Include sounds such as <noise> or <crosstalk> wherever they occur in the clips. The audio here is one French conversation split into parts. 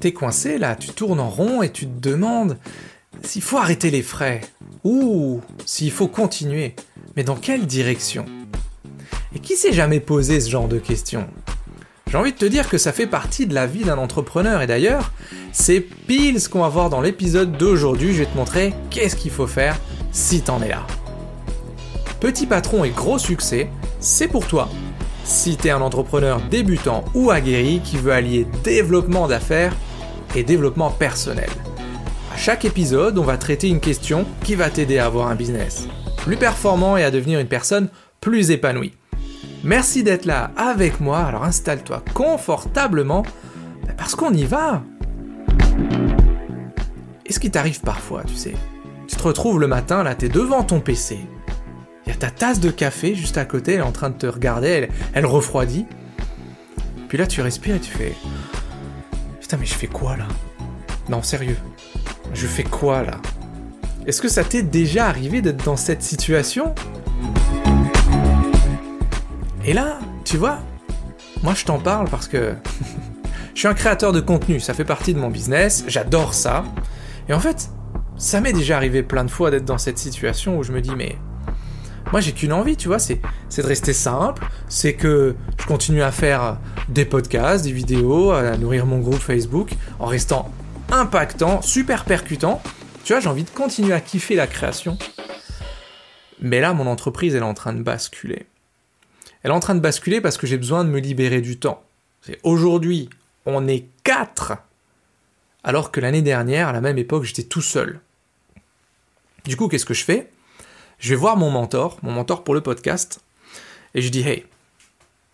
T'es coincé là, tu tournes en rond et tu te demandes s'il faut arrêter les frais ou s'il faut continuer. Mais dans quelle direction? Et qui s'est jamais posé ce genre de questions J'ai envie de te dire que ça fait partie de la vie d'un entrepreneur et d'ailleurs, c'est pile ce qu'on va voir dans l'épisode d'aujourd'hui. Je vais te montrer qu'est-ce qu'il faut faire si t'en es là. Petit patron et gros succès, c'est pour toi. Si t'es un entrepreneur débutant ou aguerri qui veut allier développement d'affaires et développement personnel. À chaque épisode, on va traiter une question qui va t'aider à avoir un business plus performant et à devenir une personne plus épanouie. Merci d'être là avec moi, alors installe-toi confortablement bah, parce qu'on y va. Est-ce qu'il t'arrive parfois, tu sais Tu te retrouves le matin, là, t'es devant ton PC, il y a ta tasse de café juste à côté, elle est en train de te regarder, elle, refroidit. Puis là, tu respires et tu fais. Putain, mais je fais quoi là? Non, sérieux. Je fais quoi là? Est-ce que ça t'est déjà arrivé d'être dans cette situation? Et là, tu vois, moi je t'en parle parce que <laughs> je suis un créateur de contenu, ça fait partie de mon business, j'adore ça. Et en fait, ça m'est déjà arrivé plein de fois d'être dans cette situation où je me dis mais moi, j'ai qu'une envie, tu vois, c'est, de rester simple, c'est que je continue à faire des podcasts, des vidéos, à nourrir mon groupe Facebook, en restant impactant, super percutant. Tu vois, j'ai envie de continuer à kiffer la création. Mais là, mon entreprise, elle est en train de basculer. Elle est en train de basculer parce que j'ai besoin de me libérer du temps. Aujourd'hui, on est quatre, alors que l'année dernière, à la même époque, j'étais tout seul. Du coup, qu'est-ce que je fais? Je vais voir mon mentor, mon mentor pour le podcast, et je dis hey,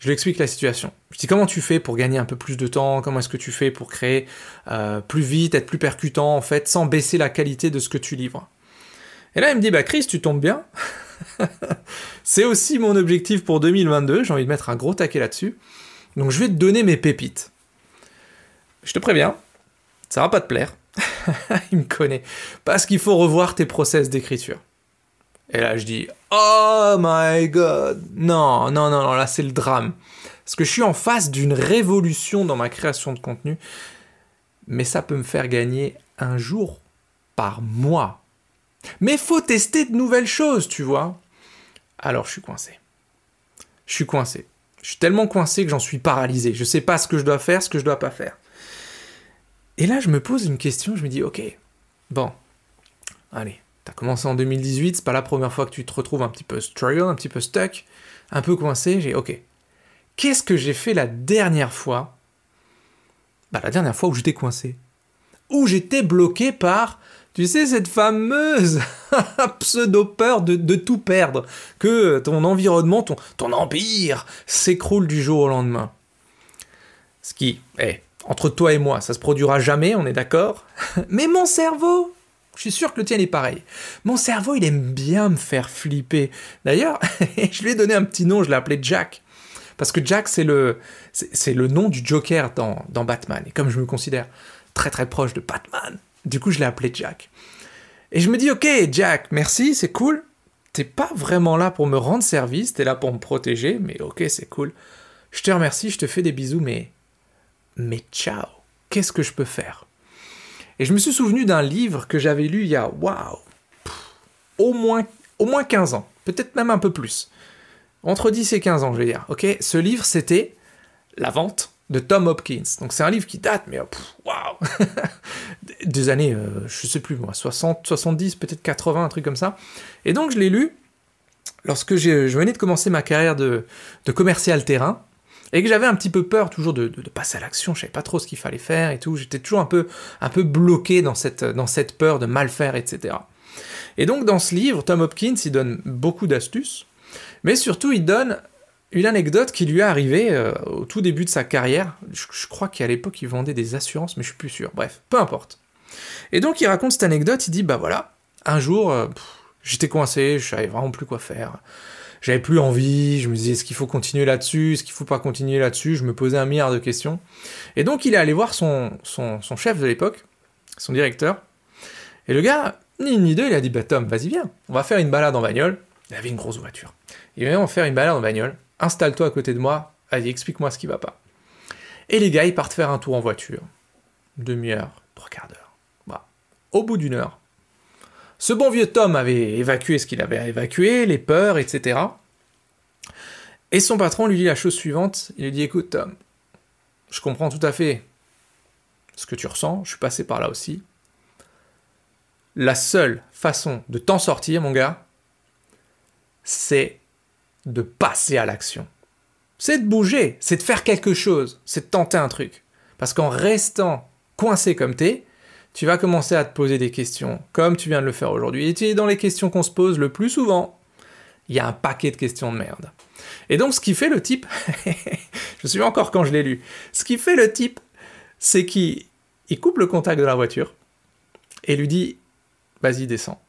je lui explique la situation. Je dis comment tu fais pour gagner un peu plus de temps, comment est-ce que tu fais pour créer euh, plus vite, être plus percutant en fait, sans baisser la qualité de ce que tu livres? Et là il me dit bah Chris tu tombes bien. <laughs> C'est aussi mon objectif pour 2022, j'ai envie de mettre un gros taquet là-dessus. Donc je vais te donner mes pépites. Je te préviens, ça va pas te plaire. <laughs> il me connaît. Parce qu'il faut revoir tes process d'écriture. Et là, je dis, oh my god, non, non, non, non, là, c'est le drame. Parce que je suis en face d'une révolution dans ma création de contenu, mais ça peut me faire gagner un jour par mois. Mais faut tester de nouvelles choses, tu vois. Alors, je suis coincé. Je suis coincé. Je suis tellement coincé que j'en suis paralysé. Je sais pas ce que je dois faire, ce que je dois pas faire. Et là, je me pose une question, je me dis, ok, bon, allez, T'as commencé en 2018, c'est pas la première fois que tu te retrouves un petit peu struggle, un petit peu stuck, un peu coincé. J'ai ok. Qu'est-ce que j'ai fait la dernière fois? Bah la dernière fois où j'étais coincé. Où j'étais bloqué par, tu sais, cette fameuse <laughs> pseudo-peur de, tout perdre. Que ton environnement, ton, empire s'écroule du jour au lendemain. Ce qui, eh, entre toi et moi, ça se produira jamais, on est d'accord? <laughs> Mais mon cerveau, je suis sûr que le tien est pareil. Mon cerveau, il aime bien me faire flipper. D'ailleurs, <laughs> je lui ai donné un petit nom, je l'ai appelé Jack. Parce que Jack, c'est le, c'est le nom du Joker dans, dans Batman. Et comme je me considère très très proche de Batman, du coup, je l'ai appelé Jack. Et je me dis, ok, Jack, merci, c'est cool. T'es pas vraiment là pour me rendre service, t'es là pour me protéger, mais ok, c'est cool. Je te remercie, je te fais des bisous, mais. Mais ciao, qu'est-ce que je peux faire? Et je me suis souvenu d'un livre que j'avais lu il y a, waouh, au moins, au moins 15 ans, peut-être même un peu plus. Entre 10 et 15 ans, je vais dire. Ok, ce livre, c'était La vente de Tom Hopkins. Donc c'est un livre qui date, mais waouh, <laughs> des années, je euh, je sais plus moi, 60, 70, peut-être 80, un truc comme ça. Et donc je l'ai lu lorsque je venais de commencer ma carrière de, de commercial terrain et que j'avais un petit peu peur toujours de, passer à l'action, je savais pas trop ce qu'il fallait faire et tout, j'étais toujours un peu, un peu bloqué dans cette, dans cette peur de mal faire, etc. Et donc dans ce livre, Tom Hopkins, il donne beaucoup d'astuces, mais surtout il donne une anecdote qui lui est arrivée euh, au tout début de sa carrière. Je, crois qu'à l'époque il vendait des assurances, mais je suis plus sûr. Bref, peu importe. Et donc il raconte cette anecdote, il dit bah voilà, un jour euh, j'étais coincé, je savais vraiment plus quoi faire j'avais plus envie, je me disais est-ce qu'il faut continuer là-dessus, est-ce qu'il faut pas continuer là-dessus, je me posais un milliard de questions. Et donc il est allé voir son, chef de l'époque, son directeur, et le gars, ni une ni deux, il a dit bah Tom, vas-y viens, on va faire une balade en bagnole. Il avait une grosse voiture. Il va faire une balade en bagnole, installe-toi à côté de moi, vas-y explique-moi ce qui va pas. Et les gars, ils partent faire un tour en voiture. demi-heure, trois quarts d'heure. Bah, au bout d'une heure, ce bon vieux Tom avait évacué ce qu'il avait à évacuer, les peurs, etc. Et son patron lui dit la chose suivante, il lui dit écoute Tom, je comprends tout à fait ce que tu ressens, je suis passé par là aussi. La seule façon de t'en sortir, mon gars, c'est de passer à l'action. C'est de bouger, c'est de faire quelque chose, c'est de tenter un truc. Parce qu'en restant coincé comme t'es, tu vas commencer à te poser des questions, comme tu viens de le faire aujourd'hui. Et tu es dans les questions qu'on se pose le plus souvent. Il y a un paquet de questions de merde. Et donc, ce qui fait le type, <laughs> je me souviens encore quand je l'ai lu, ce qui fait le type, c'est qu'il coupe le contact de la voiture et lui dit Vas-y, descends.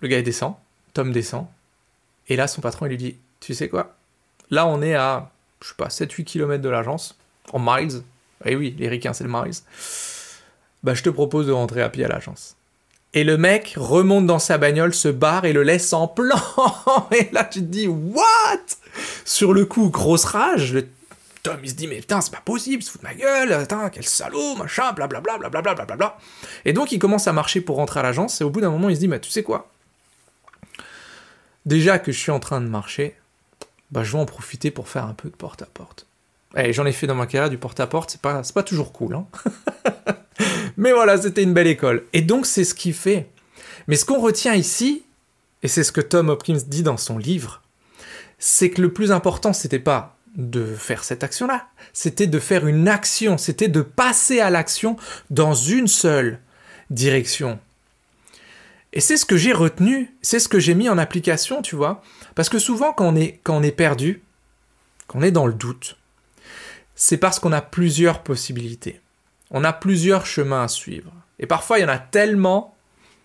Le gars descend, Tom descend, et là, son patron, il lui dit Tu sais quoi? Là, on est à, je sais pas, 7-8 km de l'agence, en miles. Eh oui, les ricains, c'est le miles. Bah, je te propose de rentrer à pied à l'agence. Et le mec remonte dans sa bagnole, se barre et le laisse en plan. <laughs> Et là, tu te dis, what? Sur le coup, grosse rage. Le Tom, il se dit, mais putain, c'est pas possible, il se fout de ma gueule, putain, quel salaud, machin, blablabla, blablabla, blablabla. Et donc, il commence à marcher pour rentrer à l'agence. Et au bout d'un moment, il se dit, mais tu sais quoi? Déjà que je suis en train de marcher, bah, je vais en profiter pour faire un peu de porte-à-porte. Eh, j'en ai fait dans ma carrière du porte-à-porte, c'est pas, pas toujours cool, hein <laughs> Mais voilà, c'était une belle école. Et donc, c'est ce qu'il fait. Mais ce qu'on retient ici, et c'est ce que Tom Hopkins dit dans son livre, c'est que le plus important, c'était pas de faire cette action-là, c'était de faire une action, c'était de passer à l'action dans une seule direction. Et c'est ce que j'ai retenu, c'est ce que j'ai mis en application, tu vois. Parce que souvent, quand on est, quand on est perdu, quand on est dans le doute, c'est parce qu'on a plusieurs possibilités. On a plusieurs chemins à suivre. Et parfois, il y en a tellement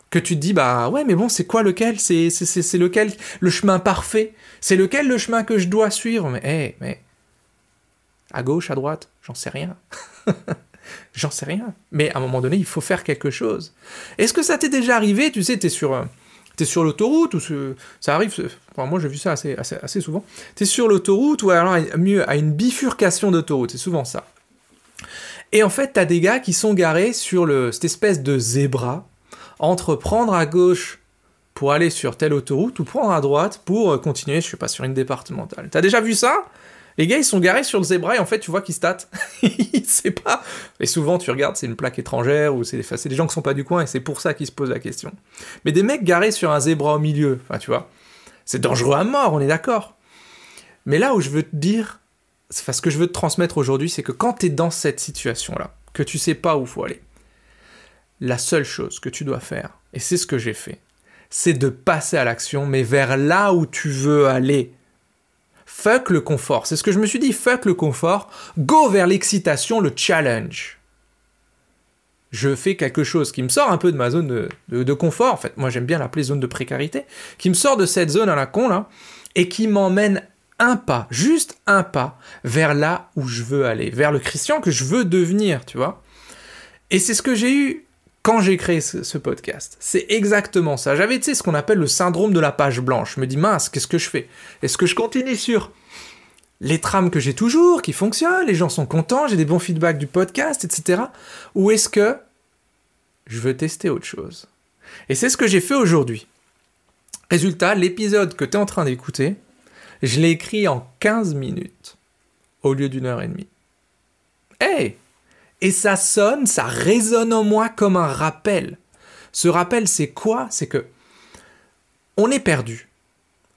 que tu te dis, bah ouais, mais bon, c'est quoi lequel? C'est lequel le chemin parfait? C'est lequel le chemin que je dois suivre? Mais, hé, mais. À gauche, à droite J'en sais rien. <laughs> J'en sais rien. Mais à un moment donné, il faut faire quelque chose. Est-ce que ça t'est déjà arrivé? Tu sais, t'es sur, euh, es sur l'autoroute, ou ça arrive, moi j'ai vu ça assez, souvent. T'es sur l'autoroute, ou alors mieux, à une bifurcation d'autoroute, c'est souvent ça. Et en fait, t'as des gars qui sont garés sur cette espèce de zébra, entre prendre à gauche pour aller sur telle autoroute, ou prendre à droite pour euh, continuer, je sais pas, sur une départementale. T'as déjà vu ça? Les gars, ils sont garés sur le zébra et en fait, tu vois qu'ils se tâtent. <laughs> savent pas. Et souvent, tu regardes, c'est une plaque étrangère ou c'est des gens qui sont pas du coin et c'est pour ça qu'ils se posent la question. Mais des mecs garés sur un zébra au milieu, enfin, tu vois, c'est dangereux à mort, on est d'accord. Mais là où je veux te dire, enfin, ce que je veux te transmettre aujourd'hui, c'est que quand tu es dans cette situation-là, que tu sais pas où faut aller, la seule chose que tu dois faire, et c'est ce que j'ai fait, c'est de passer à l'action, mais vers là où tu veux aller. Fuck le confort. C'est ce que je me suis dit. Fuck le confort. Go vers l'excitation, le challenge. Je fais quelque chose qui me sort un peu de ma zone de, confort. En fait, moi j'aime bien l'appeler zone de précarité. Qui me sort de cette zone à la con là. Et qui m'emmène un pas, juste un pas, vers là où je veux aller. Vers le Christian que je veux devenir, tu vois. Et c'est ce que j'ai eu quand j'ai créé ce, podcast. C'est exactement ça. J'avais, ce qu'on appelle le syndrome de la page blanche. Je me dis, mince, qu'est-ce que je fais? Est-ce que je continue sur les trames que j'ai toujours, qui fonctionnent, les gens sont contents, j'ai des bons feedbacks du podcast, etc. Ou est-ce que je veux tester autre chose? Et c'est ce que j'ai fait aujourd'hui. Résultat, l'épisode que tu es en train d'écouter, je l'ai écrit en 15 minutes au lieu d'une heure et demie. Hey et ça sonne, ça résonne en moi comme un rappel. Ce rappel, c'est quoi? C'est que on est perdu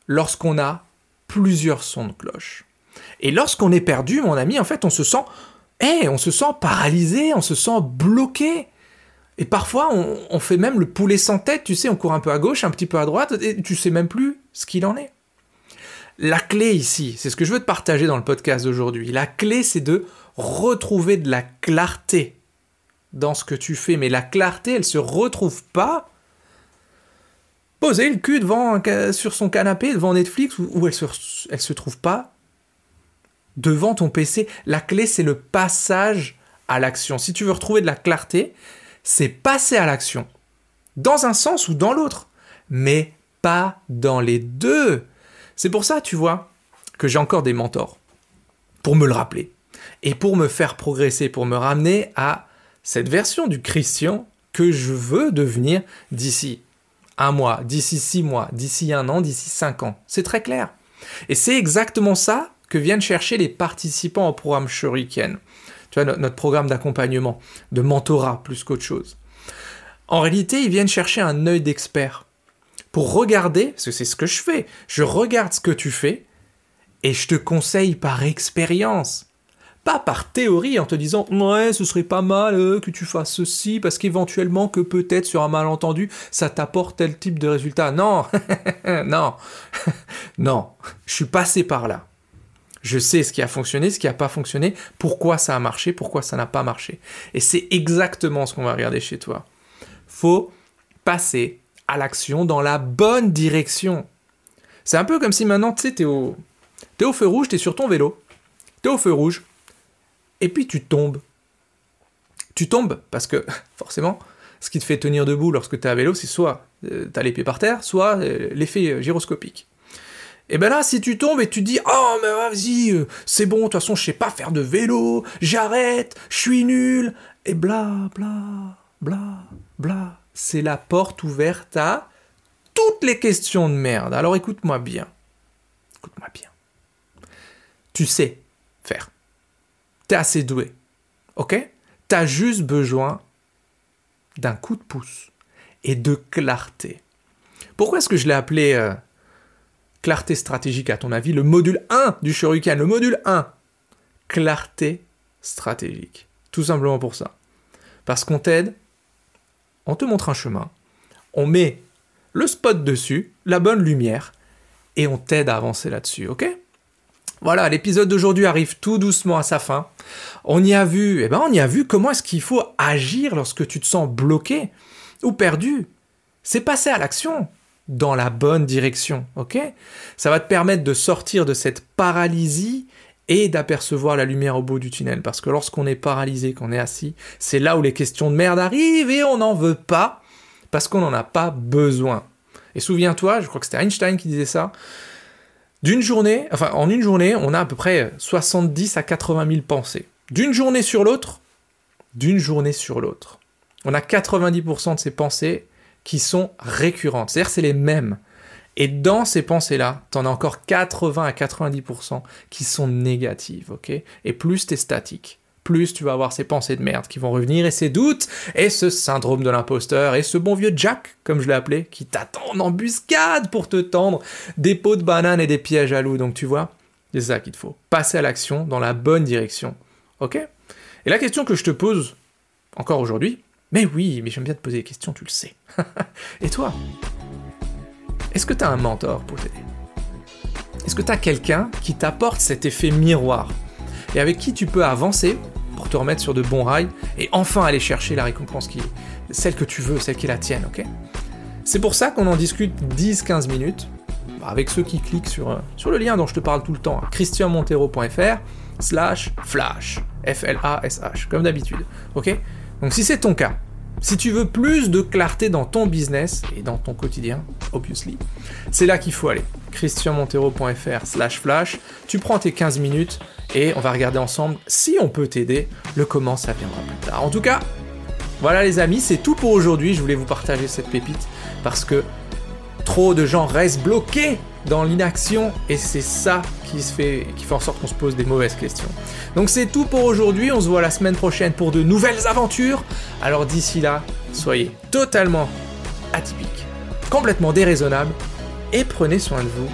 lorsqu'on a plusieurs sons de cloche. Et lorsqu'on est perdu, mon ami, en fait, on se sent, hey, on se sent paralysé, on se sent bloqué. Et parfois, on, fait même le poulet sans tête, tu sais, on court un peu à gauche, un petit peu à droite, et tu sais même plus ce qu'il en est. La clé ici, c'est ce que je veux te partager dans le podcast d'aujourd'hui. La clé, c'est de retrouver de la clarté dans ce que tu fais. Mais la clarté, elle se retrouve pas poser le cul devant sur son canapé devant Netflix où, elle, se, elle se trouve pas devant ton PC. La clé, c'est le passage à l'action. Si tu veux retrouver de la clarté, c'est passer à l'action. Dans un sens ou dans l'autre. Mais pas dans les deux. C'est pour ça, tu vois, que j'ai encore des mentors. Pour me le rappeler. Et pour me faire progresser, pour me ramener à cette version du Christian que je veux devenir d'ici un mois, d'ici six mois, d'ici un an, d'ici cinq ans. C'est très clair. Et c'est exactement ça que viennent chercher les participants au programme Shuriken. Tu vois, notre programme d'accompagnement, de mentorat plus qu'autre chose. En réalité, ils viennent chercher un œil d'expert pour regarder, parce que c'est ce que je fais, je regarde ce que tu fais et je te conseille par expérience. Pas par théorie en te disant ouais ce serait pas mal euh, que tu fasses ceci parce qu'éventuellement que peut-être sur un malentendu ça t'apporte tel type de résultat. Non, <laughs> non, <laughs> non, je suis passé par là. Je sais ce qui a fonctionné, ce qui n'a pas fonctionné, pourquoi ça a marché, pourquoi ça n'a pas marché. Et c'est exactement ce qu'on va regarder chez toi. Faut passer à l'action dans la bonne direction. C'est un peu comme si maintenant, tu sais, t'es au, es au feu rouge, t'es sur ton vélo, t'es au feu rouge, et puis tu tombes. Tu tombes parce que, <laughs> forcément, ce qui te fait tenir debout lorsque tu es à vélo, c'est soit euh, tu as les par terre, soit euh, l'effet gyroscopique. Et ben là, si tu tombes et tu dis Oh, mais vas-y, euh, c'est bon, de toute façon, je sais pas faire de vélo, j'arrête, je suis nul, et bla, bla, bla, bla, c'est la porte ouverte à toutes les questions de merde. Alors écoute-moi bien. Écoute-moi bien. Tu sais faire. Assez doué. Ok? T'as juste besoin d'un coup de pouce et de clarté. Pourquoi est-ce que je l'ai appelé euh, clarté stratégique à ton avis? Le module 1 du Shuriken, le module 1. Clarté stratégique. Tout simplement pour ça. Parce qu'on t'aide, on te montre un chemin, on met le spot dessus, la bonne lumière, et on t'aide à avancer là-dessus, ok? Voilà, l'épisode d'aujourd'hui arrive tout doucement à sa fin. On y a vu, eh ben on y a vu comment est-ce qu'il faut agir lorsque tu te sens bloqué ou perdu. C'est passer à l'action dans la bonne direction, ok? Ça va te permettre de sortir de cette paralysie et d'apercevoir la lumière au bout du tunnel. Parce que lorsqu'on est paralysé, qu'on est assis, c'est là où les questions de merde arrivent et on n'en veut pas parce qu'on n'en a pas besoin. Et souviens-toi, je crois que c'était Einstein qui disait ça, d'une journée, enfin en une journée, on a à peu près 70 à 80 000 pensées. D'une journée sur l'autre, d'une journée sur l'autre. On a 90% de ces pensées qui sont récurrentes, c'est-à-dire c'est les mêmes. Et dans ces pensées-là, tu en as encore 80 à 90% qui sont négatives, ok? Et plus tu es statique plus tu vas avoir ces pensées de merde qui vont revenir et ces doutes et ce syndrome de l'imposteur et ce bon vieux Jack, comme je l'ai appelé, qui t'attend en embuscade pour te tendre des pots de banane et des pièges à loup. Donc tu vois, c'est ça qu'il te faut. Passer à l'action dans la bonne direction. Ok? Et la question que je te pose encore aujourd'hui, mais oui, mais j'aime bien te poser des questions, tu le sais. <laughs> et toi? Est-ce que tu as un mentor pour t'aider? Est-ce que tu as quelqu'un qui t'apporte cet effet miroir? Et avec qui tu peux avancer pour te remettre sur de bons rails et enfin aller chercher la récompense qui celle que tu veux, celle qui est la tienne, ok? C'est pour ça qu'on en discute 10-15 minutes avec ceux qui cliquent sur, euh, sur le lien dont je te parle tout le temps, christianmontero.fr slash flash, F-L-A-S-H, comme d'habitude, ok? Donc si c'est ton cas, si tu veux plus de clarté dans ton business et dans ton quotidien, obviously, c'est là qu'il faut aller. christianmontero.fr slash flash, tu prends tes 15 minutes et on va regarder ensemble si on peut t'aider, le comment ça viendra plus tard. En tout cas, voilà les amis, c'est tout pour aujourd'hui, je voulais vous partager cette pépite parce que trop de gens restent bloqués dans l'inaction et c'est ça qui se fait qui fait en sorte qu'on se pose des mauvaises questions. Donc c'est tout pour aujourd'hui, on se voit la semaine prochaine pour de nouvelles aventures. Alors d'ici là, soyez totalement atypique, complètement déraisonnable et prenez soin de vous.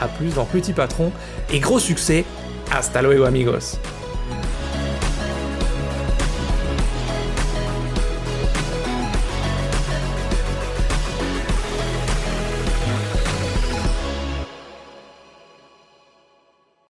A plus dans Petit Patron et gros succès. Hasta luego amigos.